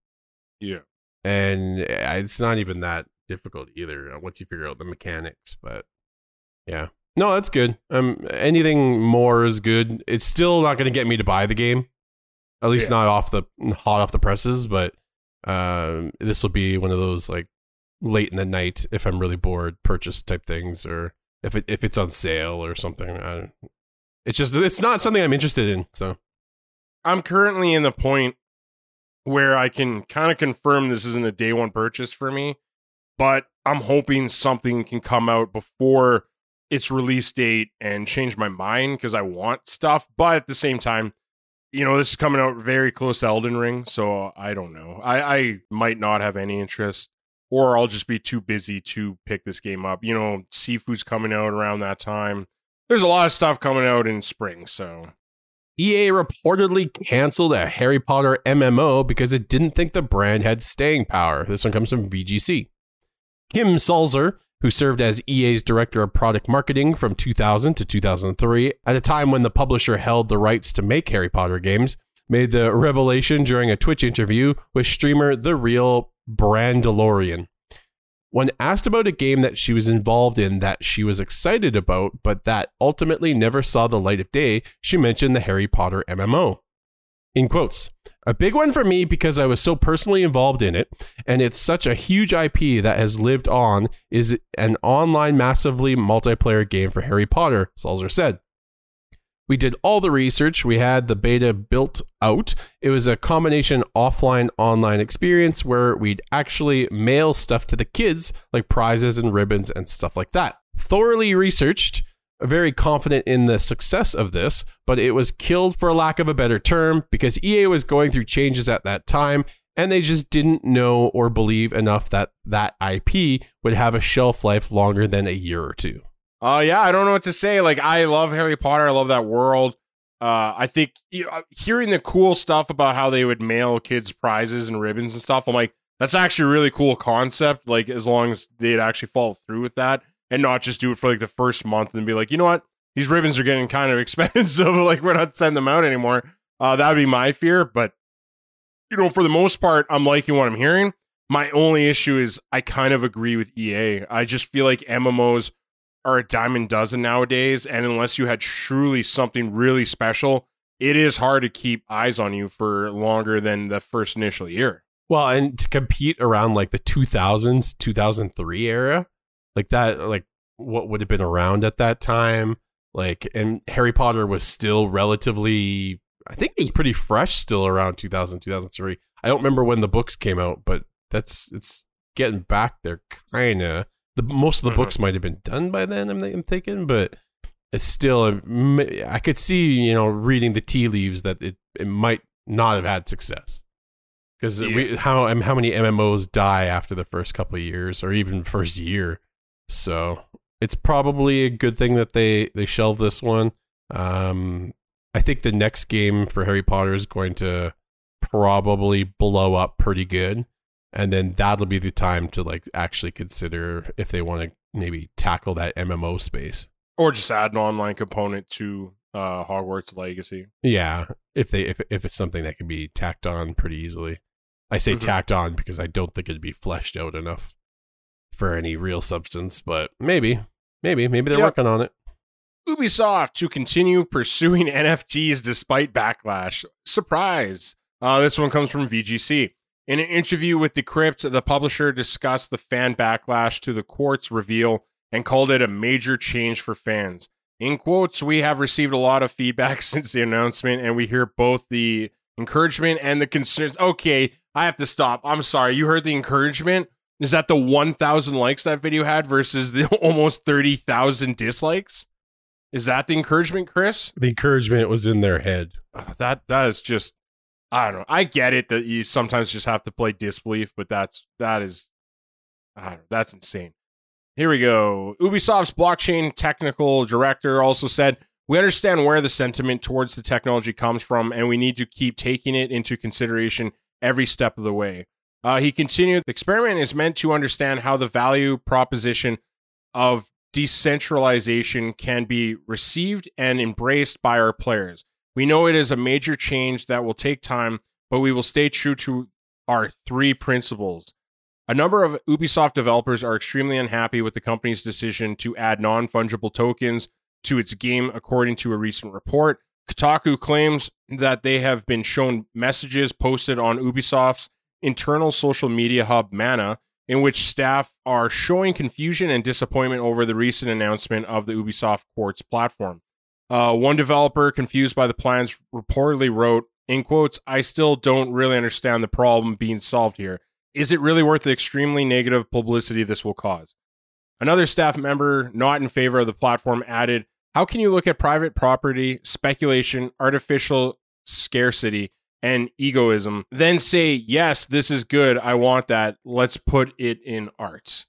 Yeah. and uh, it's not even that difficult either uh, once you figure out the mechanics. But yeah, no, that's good. Um, anything more is good. It's still not going to get me to buy the game, at least Yeah. not off the hot off the presses. But um, this will be one of those like late in the night if I'm really bored purchase type things, or if it if it's on sale or something. I it's just it's not something I'm interested in. So I'm currently in the point where I can kind of confirm this isn't a day one purchase for me, but I'm hoping something can come out before its release date and change my mind because I want stuff. But at the same time, you know, this is coming out very close to Elden Ring, so I don't know. I, I might not have any interest, or I'll just be too busy to pick this game up. You know, Sifu's coming out around that time. There's a lot of stuff coming out in spring, so EA reportedly canceled a Harry Potter MMO because it didn't think the brand had staying power. This one comes from VGC. Kim Salzer, who served as EA's director of product marketing from 2000 to 2003, at a time when the publisher held the rights to make Harry Potter games, made the revelation during a Twitch interview with streamer The Real Brandalorian. When asked about a game that she was involved in that she was excited about, but that ultimately never saw the light of day, she mentioned the Harry Potter MMO. In quotes, a big one for me because I was so personally involved in it, and it's such a huge IP that has lived on, is an online massively multiplayer game for Harry Potter, Salzer said. We did all the research. We had the beta built out. It was a combination offline online experience where we'd actually mail stuff to the kids, like prizes and ribbons and stuff like that. Thoroughly researched, very confident in the success of this, but it was killed for lack of a better term because EA was going through changes at that time and they just didn't know or believe enough that that IP would have a shelf life longer than a year or two. Uh yeah, I don't know what to say. Like I love Harry Potter. I love that world. Uh I think you know, hearing the cool stuff about how they would mail kids prizes and ribbons and stuff, I'm like that's actually a really cool concept like as long as they'd actually follow through with that and not just do it for like the first month and be like, "You know what? These ribbons are getting kind of expensive. like we're not sending them out anymore." Uh that would be my fear, but you know, for the most part, I'm liking what I'm hearing. My only issue is I kind of agree with EA. I just feel like MMOs are a diamond dozen nowadays, and unless you had truly something really special, it is hard to keep eyes on you for longer than the first initial year. Well, and to compete around like the 2000s, 2003 era, like that, like what would have been around at that time, like, and Harry Potter was still relatively, I think it was pretty fresh still around 2000, 2003. I don't remember when the books came out, but that's, it's getting back there kind of. The most of the Mhm. books might have been done by then, I'm, I'm thinking, but it's still, I could see, you know, reading the tea leaves that it, it might not have had success because we how how many MMOs die after the first couple of years or even first year. So it's probably a good thing that they they shelved this one. Um, I think the next game for Harry Potter is going to probably blow up pretty good, and then that'll be the time to like actually consider if they want to maybe tackle that MMO space. or just add an online component to uh, Hogwarts Legacy. Yeah, if they if if it's something that can be tacked on pretty easily. I say Mhm. tacked on because I don't think it'd be fleshed out enough for any real substance, but maybe, maybe, maybe they're Yep. working on it. Ubisoft to continue pursuing NFTs despite backlash. Surprise! Uh, this one comes from VGC. In an interview with Decrypt, the publisher discussed the fan backlash to the Quartz reveal and called it a major change for fans. In quotes, we have received a lot of feedback since the announcement, and we hear both the encouragement and the concerns. Okay, I have to stop. I'm sorry. You heard the encouragement? Is that the 1,000 likes that video had versus the almost 30,000 dislikes? Is that the encouragement, Chris? The encouragement was in their head. Uh, that that is just I don't know. I get it that you sometimes just have to play disbelief, but that's that is know, that's insane. Here we go. Ubisoft's blockchain technical director also said, "We understand where the sentiment towards the technology comes from, and we need to keep taking it into consideration every step of the way." Uh, he continued, "The experiment is meant to understand how the value proposition of decentralization can be received and embraced by our players. We know it is a major change that will take time, but we will stay true to our three principles. A number of Ubisoft developers are extremely unhappy with the company's decision to add non fungible tokens to its game, according to a recent report. Kotaku claims that they have been shown messages posted on Ubisoft's internal social media hub, Mana, in which staff are showing confusion and disappointment over the recent announcement of the Ubisoft Quartz platform. Uh, one developer, confused by the plans, reportedly wrote, in quotes, I still don't really understand the problem being solved here. Is it really worth the extremely negative publicity this will cause? Another staff member, not in favor of the platform, added, How can you look at private property, speculation, artificial scarcity, and egoism, then say, Yes, this is good. I want that. Let's put it in art.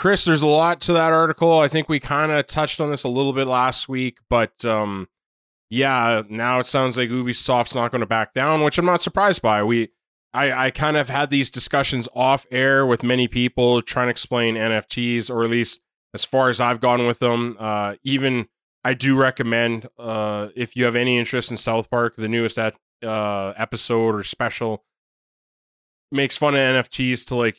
Chris, there's a lot to that article. I think we kind of touched on this a little bit last week, but um, yeah, now it sounds like Ubisoft's not going to back down, which I'm not surprised by. We, I, I kind of had these discussions off air with many people trying to explain NFTs, or at least as far as I've gone with them. Uh, even I do recommend uh, if you have any interest in South Park, the newest at, uh, episode or special makes fun of NFTs to like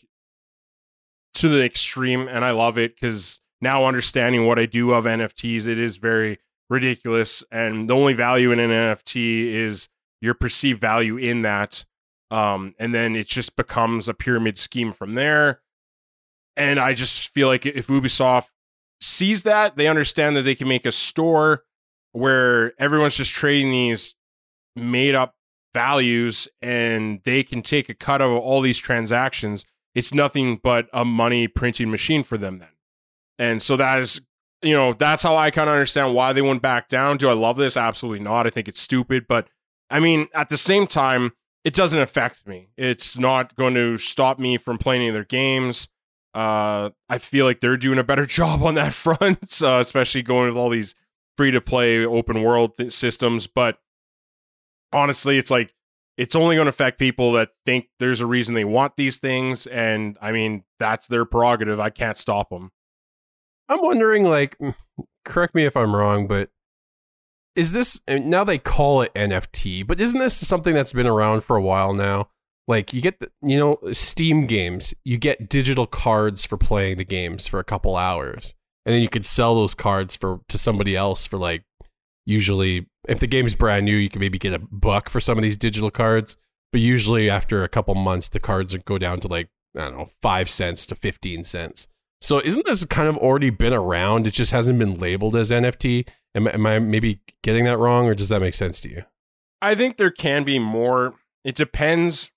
to the extreme, and I love it because now understanding what I do of NFTs, it is very ridiculous, and the only value in an NFT is your perceived value in that, um, and then it just becomes a pyramid scheme from there. And I just feel like if Ubisoft sees that, they understand that they can make a store where everyone's just trading these made up values and they can take a cut of all these transactions it's nothing but a money printing machine for them then. And so that is you know that's how i kind of understand why they went back down. Do i love this? Absolutely not. I think it's stupid but i mean at the same time it doesn't affect me. It's not going to stop me from playing any of their games. Uh i feel like they're doing a better job on that front uh, especially going with all these free to play open world th- systems but honestly it's like it's only going to affect people that think there's a reason they want these things and i mean that's their prerogative i can't stop them I'm wondering, like, mm, correct me if I'm wrong, but is this now they call it NFT? But isn't this something that's been around for a while now? Like, you get the, you know, Steam games, you get digital cards for playing the games for a couple hours, and then you could sell those cards for to somebody else for like usually if the game's brand new, you can maybe get a buck for some of these digital cards. But usually after a couple months, the cards go down to like I don't know five cents to fifteen cents. So isn't this kind of already been around? It just hasn't been labeled as NFT. Am, am I maybe getting that wrong, or does that make sense to you? i think there can be more it depends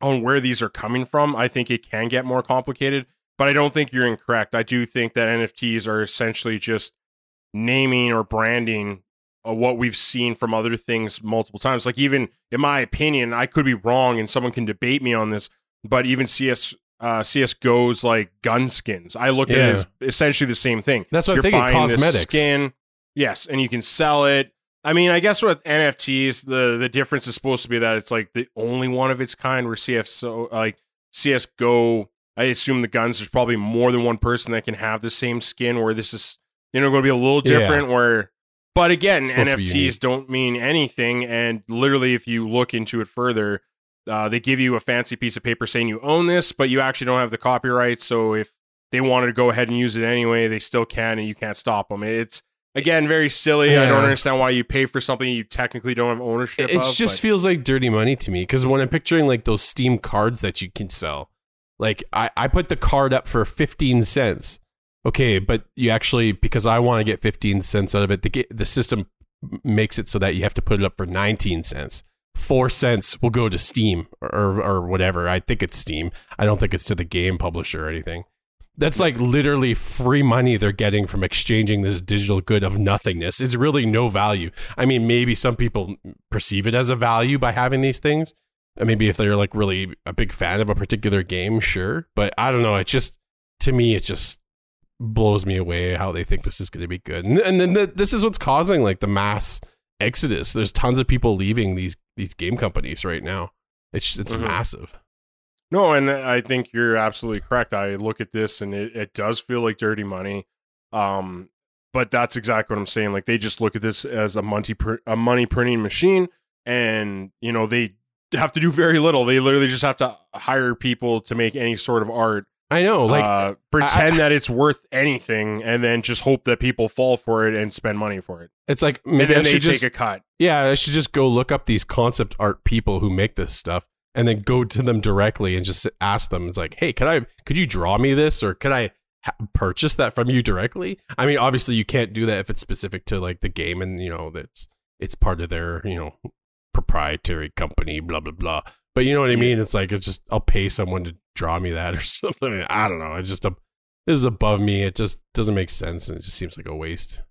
on where these are coming from i think it can get more complicated but i don't think you're incorrect i do think that nfts are essentially just naming or branding of what we've seen from other things multiple times like even in my opinion i could be wrong and someone can debate me on this but even cs uh, CS:GO's like gun skins. I look at Yeah. it as essentially the same thing. That's what I'm You're thinking. buying this Cosmetics. skin, yes, and you can sell it. I mean, I guess with NFTs, the the difference is supposed to be that it's like the only one of its kind. Where CF so like CS:GO, I assume the guns there's probably more than one person that can have the same skin. Where this is you know, going to be a little Yeah. different. Where, but again, It's supposed to be NFTs don't mean anything. And literally, if you look into it further, uh, they give you a fancy piece of paper saying you own this, but you actually don't have the copyright. So if they wanted to go ahead and use it anyway, they still can, and you can't stop them. It's again very silly. I don't understand why you pay for something you technically don't have ownership of It of. just but- feels like dirty money to me because when I'm picturing like those Steam cards that you can sell, like I, I put the card up for 15 cents. Okay, but you actually because I want to get 15 cents out of it, the the system makes it so that you have to put it up for 19 cents. Four cents will go to Steam or or whatever. I think it's Steam. I don't think it's to the game publisher or anything. That's like literally free money they're getting from exchanging this digital good of nothingness. It's really no value. I mean, maybe some people perceive it as a value by having these things. Maybe if they're like really a big fan of a particular game, sure. But I don't know. It just, to me, it just blows me away how they think this is going to be good. And, and then the, this is what's causing like the mass exodus. There's tons of people leaving these these game companies right now. It's it's Mhm. massive. No, and I think you're absolutely correct. I look at this and it, it does feel like dirty money. Um, but that's exactly what I'm saying. Like they just look at this as a money pr- a money printing machine, and you know they have to do very little. They literally just have to hire people to make any sort of art, I know, like uh, pretend that it's worth anything, and then just hope that people fall for it and spend money for it. it's like maybe I should take just a cut. Yeah, I should just go look up these concept art people who make this stuff and then go to them directly and just ask them. It's like, hey, could I, could you draw me this or could I ha- purchase that from you directly? I mean, obviously you can't do that if it's specific to like the game and you know that's it's part of their you know proprietary company, blah blah blah. But you know what I mean? It's like it's just I'll pay someone to draw me that or something. I don't know. It's just a this is above me. It just doesn't make sense and it just seems like a waste.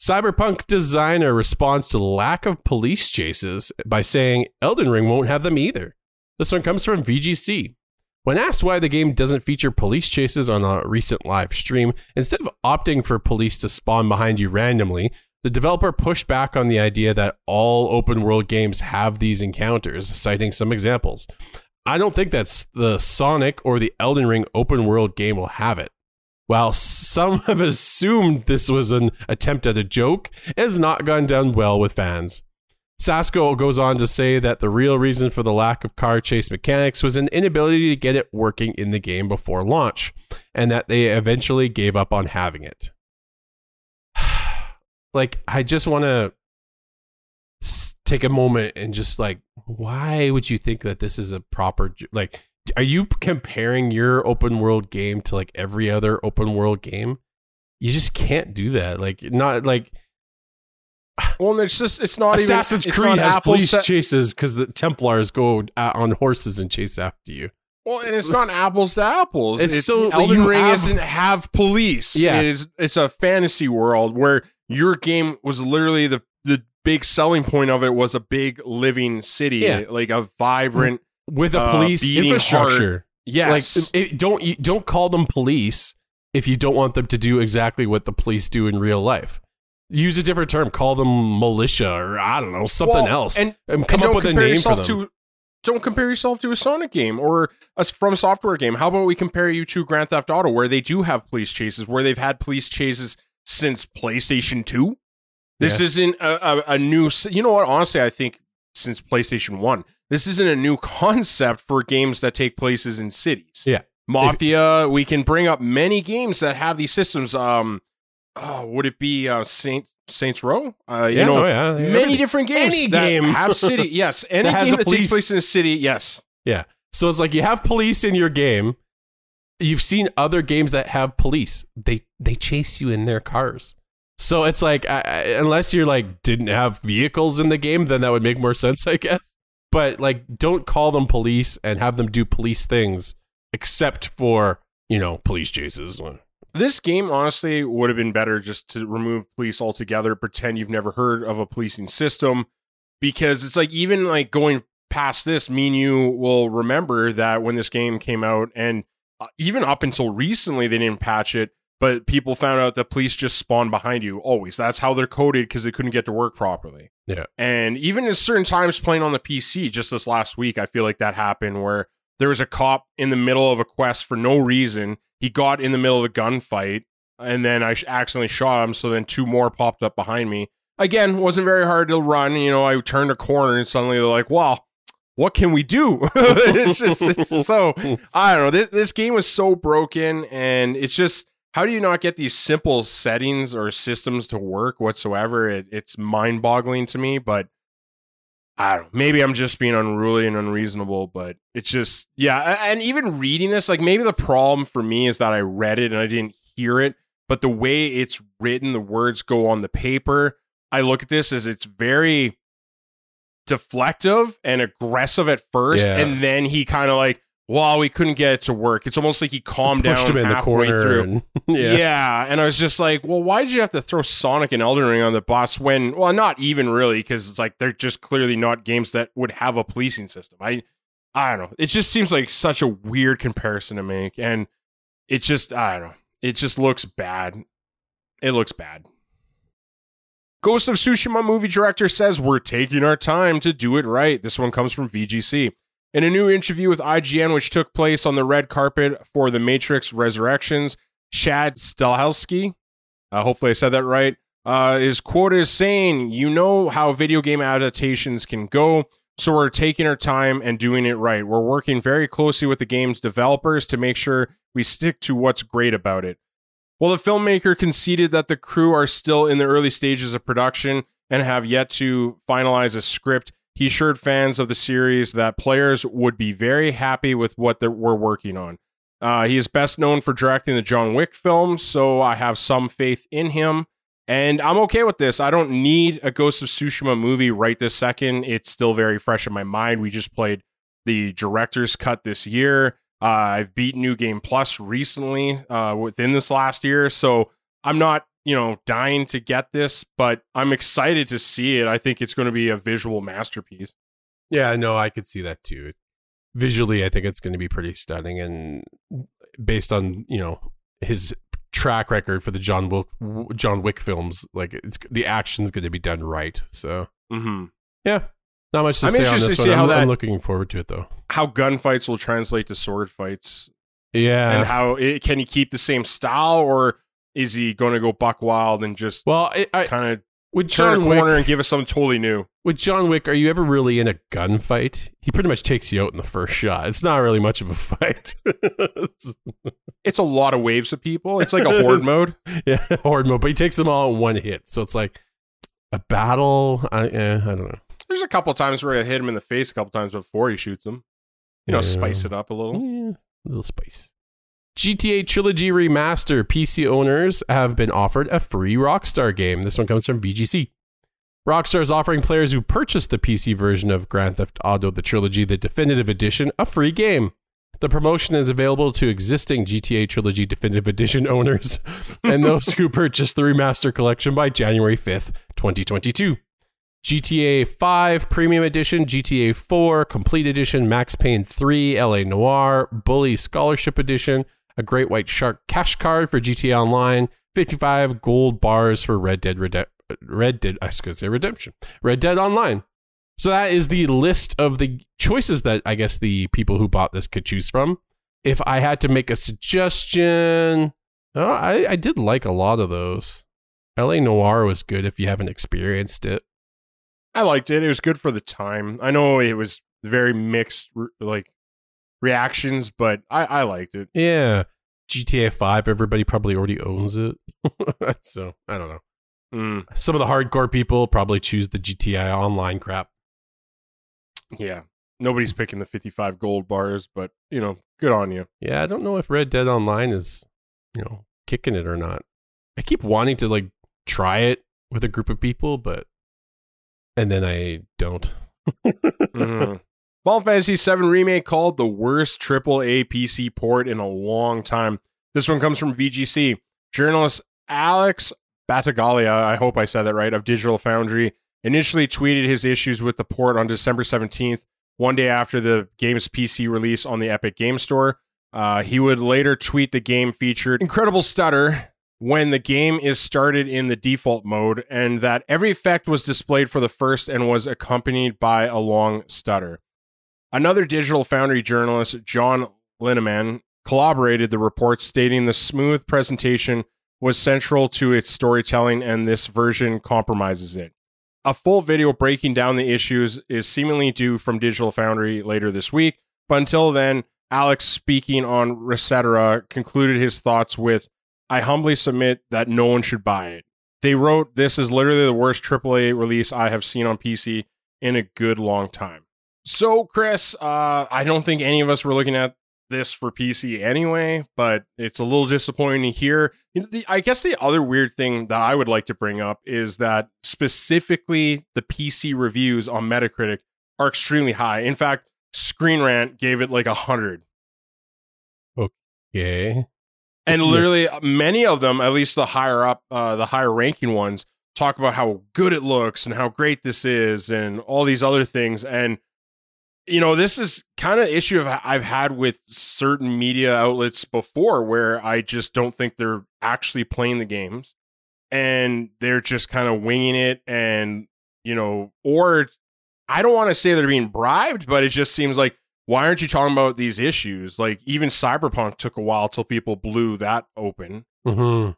Cyberpunk designer responds to lack of police chases by saying Elden Ring won't have them either. This one comes from VGC. When asked why the game doesn't feature police chases on a recent live stream, instead of opting for police to spawn behind you randomly, the developer pushed back on the idea that all open world games have these encounters, citing some examples. I don't think that's the Sonic or the Elden Ring open world game will have it. While some have assumed this was an attempt at a joke, it has not gone down well with fans. Sasko goes on to say that the real reason for the lack of car chase mechanics was an inability to get it working in the game before launch, and that they eventually gave up on having it. Like, I just want to take a moment and just like, why would you think that this is a proper, like, are you comparing your open world game to like every other open world game? You just can't do that. Like, not like Well, and it's just it's not Assassin's even, it's Creed not has apples police to- chases because the Templars go uh, on horses and chase after you. Well, and it's not apples to apples. It's It's, so- Elden Ring have- doesn't have police. Yeah. it is. It's a fantasy world where your game was literally the the big selling point of it was a big living city, Yeah. like a vibrant. with a Uh, police beating infrastructure. Yes, Like, it, don't don't call them police if you don't want them to do exactly what the police do in real life. Use a different term. Call them militia or I don't know something Well, else, and and and come don't up with a name for them. to. Don't compare yourself to a Sonic game or a From Software game. How about we compare you to Grand Theft Auto, where they do have police chases, where they've had police chases since PlayStation Two. This Yeah. isn't a, a, a new. You know what? Honestly, I think since PlayStation One, this isn't a new concept for games that take places in cities. Yeah. Mafia. we can bring up many games that have these systems. Um, oh, would it be uh, Saint Saints Row? Uh, you yeah, know, oh, yeah, many different games Any that game. have city. Yes, any That game that police- takes place in a city. Yes. Yeah. So it's like you have police in your game. You've seen other games that have police. They they chase you in their cars. So it's like I, unless you're like didn't have vehicles in the game, then that would make more sense, I guess. But like, don't call them police and have them do police things, except for you know police chases. This game honestly would have been better just to remove police altogether, pretend you've never heard of a policing system because it's like even like going past this, me and you will remember that when this game came out and Uh, even up until recently they didn't patch it, but people found out that police just spawn behind you always. That's how they're coded because they couldn't get to work properly. Yeah. And even at certain times playing on the PC, just this last week, I feel like that happened where there was a cop in the middle of a quest for no reason. He got in the middle of a gunfight and then I accidentally shot him. So then two more popped up behind me. Again, wasn't very hard to run. You know, I turned a corner and suddenly they're like, "Wow, what can we do?" it's just it's so I don't know. This, this game was so broken, and it's just how do you not get these simple settings or systems to work whatsoever? It, it's mind boggling to me, but I don't know. Maybe I'm just being unruly and unreasonable, but it's just, yeah. And even reading this, like maybe the problem for me is that I read it and I didn't hear it, but the way it's written, the words go on the paper. I look at this as it's very deflective and aggressive at first. Yeah. And then he kind of like, well, we couldn't get it to work. It's almost like he calmed Pushed down him in the corner. through. and- Yeah. yeah. and I was just like, well, why did you have to throw Sonic and Elden Ring on the boss when, well, not even really, because it's like they're just clearly not games that would have a policing system. I, I don't know. It just seems like such a weird comparison to make, and it just, I don't know. It just looks bad. It looks bad. Ghost of Tsushima movie director says we're taking our time to do it right. This one comes from VGC. In a new interview with IGN, which took place on the red carpet for The Matrix Resurrections, Chad Stahelski, uh, hopefully I said that right, uh, is quoted as saying, You know how video game adaptations can go, so we're taking our time and doing it right. We're working very closely with the game's developers to make sure we stick to what's great about it. Well, the filmmaker conceded that the crew are still in the early stages of production and have yet to finalize a script. He assured fans of the series that players would be very happy with what they're- we're working on. Uh, he is best known for directing the John Wick films, so I have some faith in him. And I'm okay with this. I don't need a Ghost of Tsushima movie right this second. It's still very fresh in my mind. We just played the director's cut this year. Uh, I've beat New Game Plus recently uh, within this last year. So I'm not, you know, dying to get this, but I'm excited to see it. I think it's going to be a visual masterpiece. Yeah, no, I could see that too. Visually, I think it's going to be pretty stunning, and based on you know his track record for the John Wick John Wick films, like it's the action's going to be done right. So Mm-hmm. yeah, not much to I'm say on this to one. how I'm, I'm looking forward to it though. How gunfights will translate to sword fights Yeah. and how it, can he keep the same style or is he going to go buck wild and just well, kind of with turn John a corner Wick, and give us something totally new? with John Wick, are you ever really in a gunfight? He pretty much takes you out in the first shot. It's not really much of a fight. It's- It's a lot of waves of people. It's like a horde mode. yeah, horde mode, but he takes them all in one hit. So it's like a battle. I, eh, I don't know. There's a couple times where I hit him in the face a couple times before he shoots him. You know, Yeah. spice it up a little. Yeah, a little spice. GTA Trilogy Remaster PC owners have been offered a free Rockstar game. This one comes from VGC. Rockstar is offering players who purchase the PC version of Grand Theft Auto the Trilogy, the Definitive Edition, a free game. The promotion is available to existing GTA Trilogy Definitive Edition owners and those who purchase the Remaster Collection by January 5th, 2022. GTA 5 Premium Edition, GTA 4 Complete Edition, Max Payne 3, LA Noire, Bully Scholarship Edition, a Great White Shark cash card for GTA Online, 55 gold bars for Red Dead Redemption. Red Dead, I was going to say Redemption. Red Dead Online. So that is the list of the choices that I guess the people who bought this could choose from. If I had to make a suggestion, oh, I, I did like a lot of those. LA Noire was good if you haven't experienced it. I liked it. It was good for the time. I know it was very mixed, re- like reactions, but I, I liked it. Yeah. GTA 5, everybody probably already owns it. so, I don't know. Mm, Some of the hardcore people probably choose the GTA Online crap. yeah, nobody's picking the 55 gold bars, but you know, good on you. Yeah, I don't know if Red Dead Online is, you know, kicking it or not. I keep wanting to like try it with a group of people, but and then I don't. Mhm. Final Fantasy VII Remake called the worst AAA PC port in a long time. This one comes from VGC. Journalist Alex Battaglia, I hope I said that right, of Digital Foundry, initially tweeted his issues with the port on December 17th, one day after the game's PC release on the Epic Game Store. Uh, he would later tweet the game featured incredible stutter when the game is started in the default mode, and that every effect was displayed for the first and was accompanied by a long stutter. Another Digital Foundry journalist, John Linneman, corroborated the report, stating the smooth presentation was central to its storytelling, and this version compromises it. A full video breaking down the issues is seemingly due from Digital Foundry later this week, but until then, Alex, speaking on Resetera, concluded his thoughts with I humbly submit that no one should buy it. They wrote, This is literally the worst AAA release I have seen on PC in a good long time. So, Chris, uh, I don't think any of us were looking at this for PC anyway, but it's a little disappointing the, I guess the other weird thing that I would like to bring up is that specifically the PC reviews on Metacritic are extremely high. In fact, Screen Rant gave it like a hundred. Okay. And literally, many of them, at least the higher up, uh, the higher ranking ones, talk about how good it looks and how great this is and all these other things. And you know, this is kind of issue I've had with certain media outlets before, where I just don't think they're actually playing the games, and they're just kind of winging it, and you know, or I don't want to say they're being bribed, but it just seems like why aren't you talking about these issues? Like even Cyberpunk took a while till people blew that open. Mm-hmm.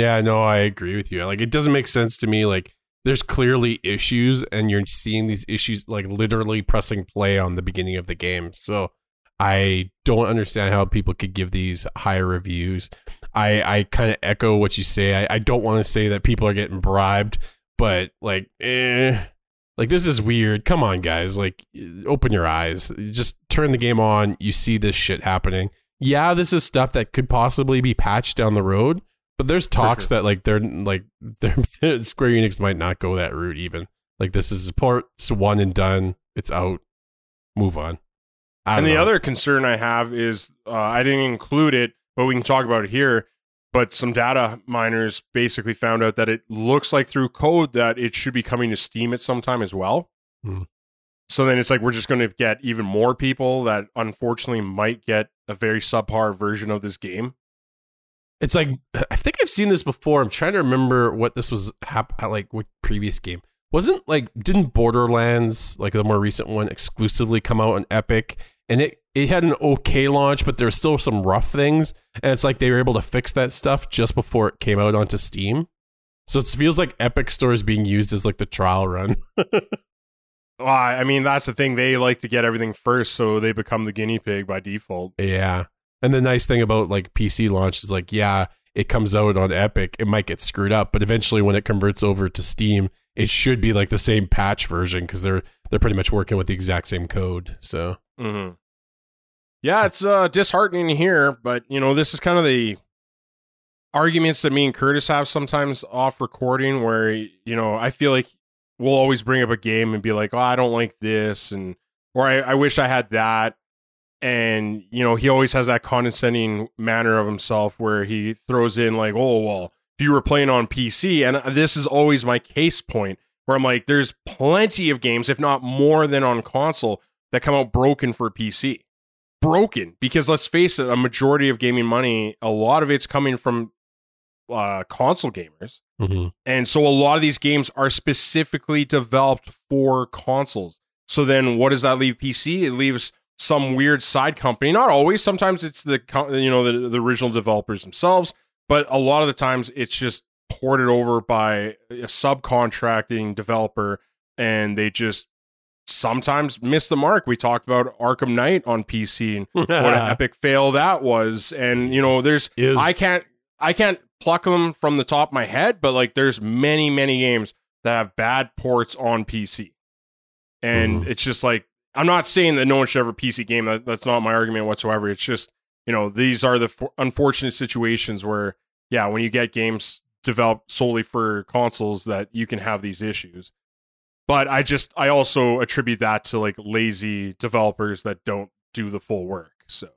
Yeah, no, I agree with you. Like it doesn't make sense to me. Like there's clearly issues, and you're seeing these issues like literally pressing play on the beginning of the game. So I don't understand how people could give these higher reviews. I I kind of echo what you say. I, I don't want to say that people are getting bribed, but like, eh like this is weird. Come on, guys. Like open your eyes. Just turn the game on. You see this shit happening. Yeah, this is stuff that could possibly be patched down the road, but there's talks sure. that like they're like they're, Square Enix might not go that route even. Like this is support, it's one and done. It's out. Move on. And the know. other concern I have is uh, I didn't include it, but we can talk about it here but some data miners basically found out that it looks like through code that it should be coming to Steam at some time as well. Hmm. So then it's like we're just going to get even more people that unfortunately might get a very subpar version of this game. It's like I think I've seen this before. I'm trying to remember what this was hap- like what previous game. Wasn't like didn't Borderlands like the more recent one exclusively come out on Epic and it it had an okay launch, but there were still some rough things. And it's like they were able to fix that stuff just before it came out onto Steam. So it feels like Epic Store is being used as like the trial run. well, I mean, that's the thing. They like to get everything first, so they become the guinea pig by default. Yeah. And the nice thing about like PC launch is like, yeah, it comes out on Epic, it might get screwed up, but eventually when it converts over to Steam, it should be like the same patch version because they're they're pretty much working with the exact same code. So Mm-hmm. Yeah, it's uh, disheartening hear, but you know, this is kind of the arguments that me and Curtis have sometimes off recording, where you know, I feel like we'll always bring up a game and be like, "Oh, I don't like this," and or I, I wish I had that. And you know, he always has that condescending manner of himself where he throws in like, "Oh, well, if you were playing on PC," and this is always my case point where I'm like, "There's plenty of games, if not more than on console." That come out broken for PC. Broken because let's face it, a majority of gaming money, a lot of it's coming from uh, console gamers, mm-hmm. and so a lot of these games are specifically developed for consoles. So then, what does that leave PC? It leaves some weird side company. Not always. Sometimes it's the you know the, the original developers themselves, but a lot of the times it's just ported over by a subcontracting developer, and they just sometimes miss the mark. We talked about Arkham Knight on PC and what an epic fail that was. And you know, there's Is. I can't I can't pluck them from the top of my head, but like there's many many games that have bad ports on PC, and mm. it's just like I'm not saying that no one should ever PC game. That, that's not my argument whatsoever. It's just you know these are the for- unfortunate situations where yeah, when you get games developed solely for consoles, that you can have these issues but I just I also attribute that to like lazy developers that don't do the full work. So,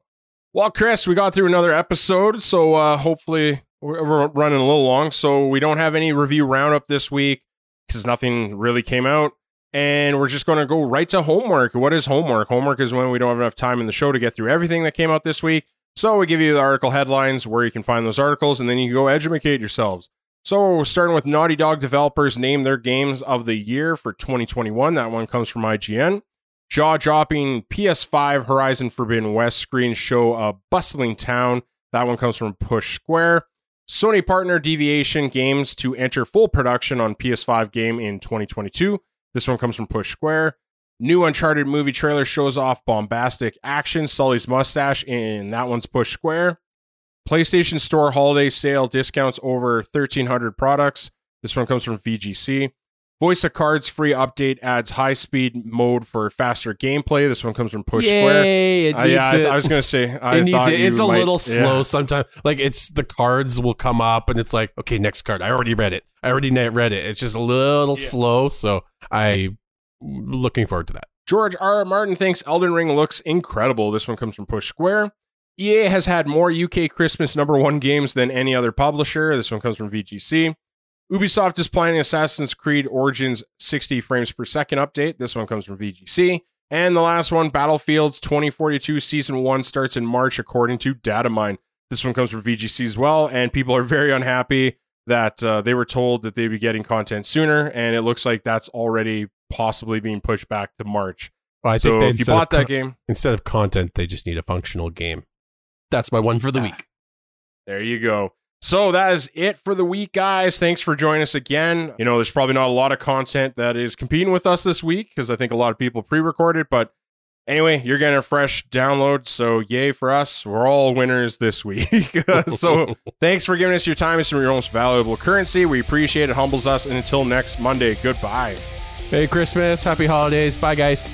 well, Chris, we got through another episode, so uh, hopefully we're running a little long. So we don't have any review roundup this week because nothing really came out, and we're just going to go right to homework. What is homework? Homework is when we don't have enough time in the show to get through everything that came out this week. So we give you the article headlines where you can find those articles, and then you can go educate yourselves. So, starting with Naughty Dog developers name their games of the year for 2021. That one comes from IGN. Jaw dropping PS5 Horizon Forbidden West screen show a bustling town. That one comes from Push Square. Sony partner Deviation Games to enter full production on PS5 game in 2022. This one comes from Push Square. New Uncharted movie trailer shows off bombastic action, Sully's mustache, and that one's Push Square. PlayStation Store holiday sale discounts over 1,300 products. This one comes from VGC. Voice of Cards free update adds high speed mode for faster gameplay. This one comes from Push Square. Yay, it Uh, yeah, I, it. I was gonna say. I it needs it. It's a might- little slow yeah. sometimes. Like it's the cards will come up and it's like, okay, next card. I already read it. I already read it. It's just a little Yeah. slow. So I looking forward to that. George R. R. Martin thinks Elden Ring looks incredible. This one comes from Push Square. EA has had more UK Christmas number one games than any other publisher. This one comes from VGC. Ubisoft is planning Assassin's Creed Origins 60 frames per second update. This one comes from VGC. And the last one, Battlefield's 2042 Season 1 starts in March, according to Datamine. This one comes from VGC as well. And people are very unhappy that uh, they were told that they'd be getting content sooner. And it looks like that's already possibly being pushed back to March. Well, I so think they, if you bought that con- game, instead of content, they just need a functional game. That's my one for the Ah. week. There you go. So that is it for the week, guys. Thanks for joining us again. You know, there's probably not a lot of content that is competing with us this week because I think a lot of people pre-recorded. But anyway, you're getting a fresh download, so yay for us. We're all winners this week. so thanks for giving us your time. It's some of your most valuable currency. We appreciate it. Humbles us. And until next Monday, goodbye. Merry Christmas, Happy Holidays. Bye, guys.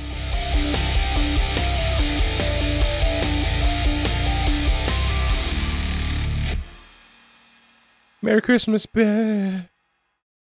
Merry Christmas, bitch.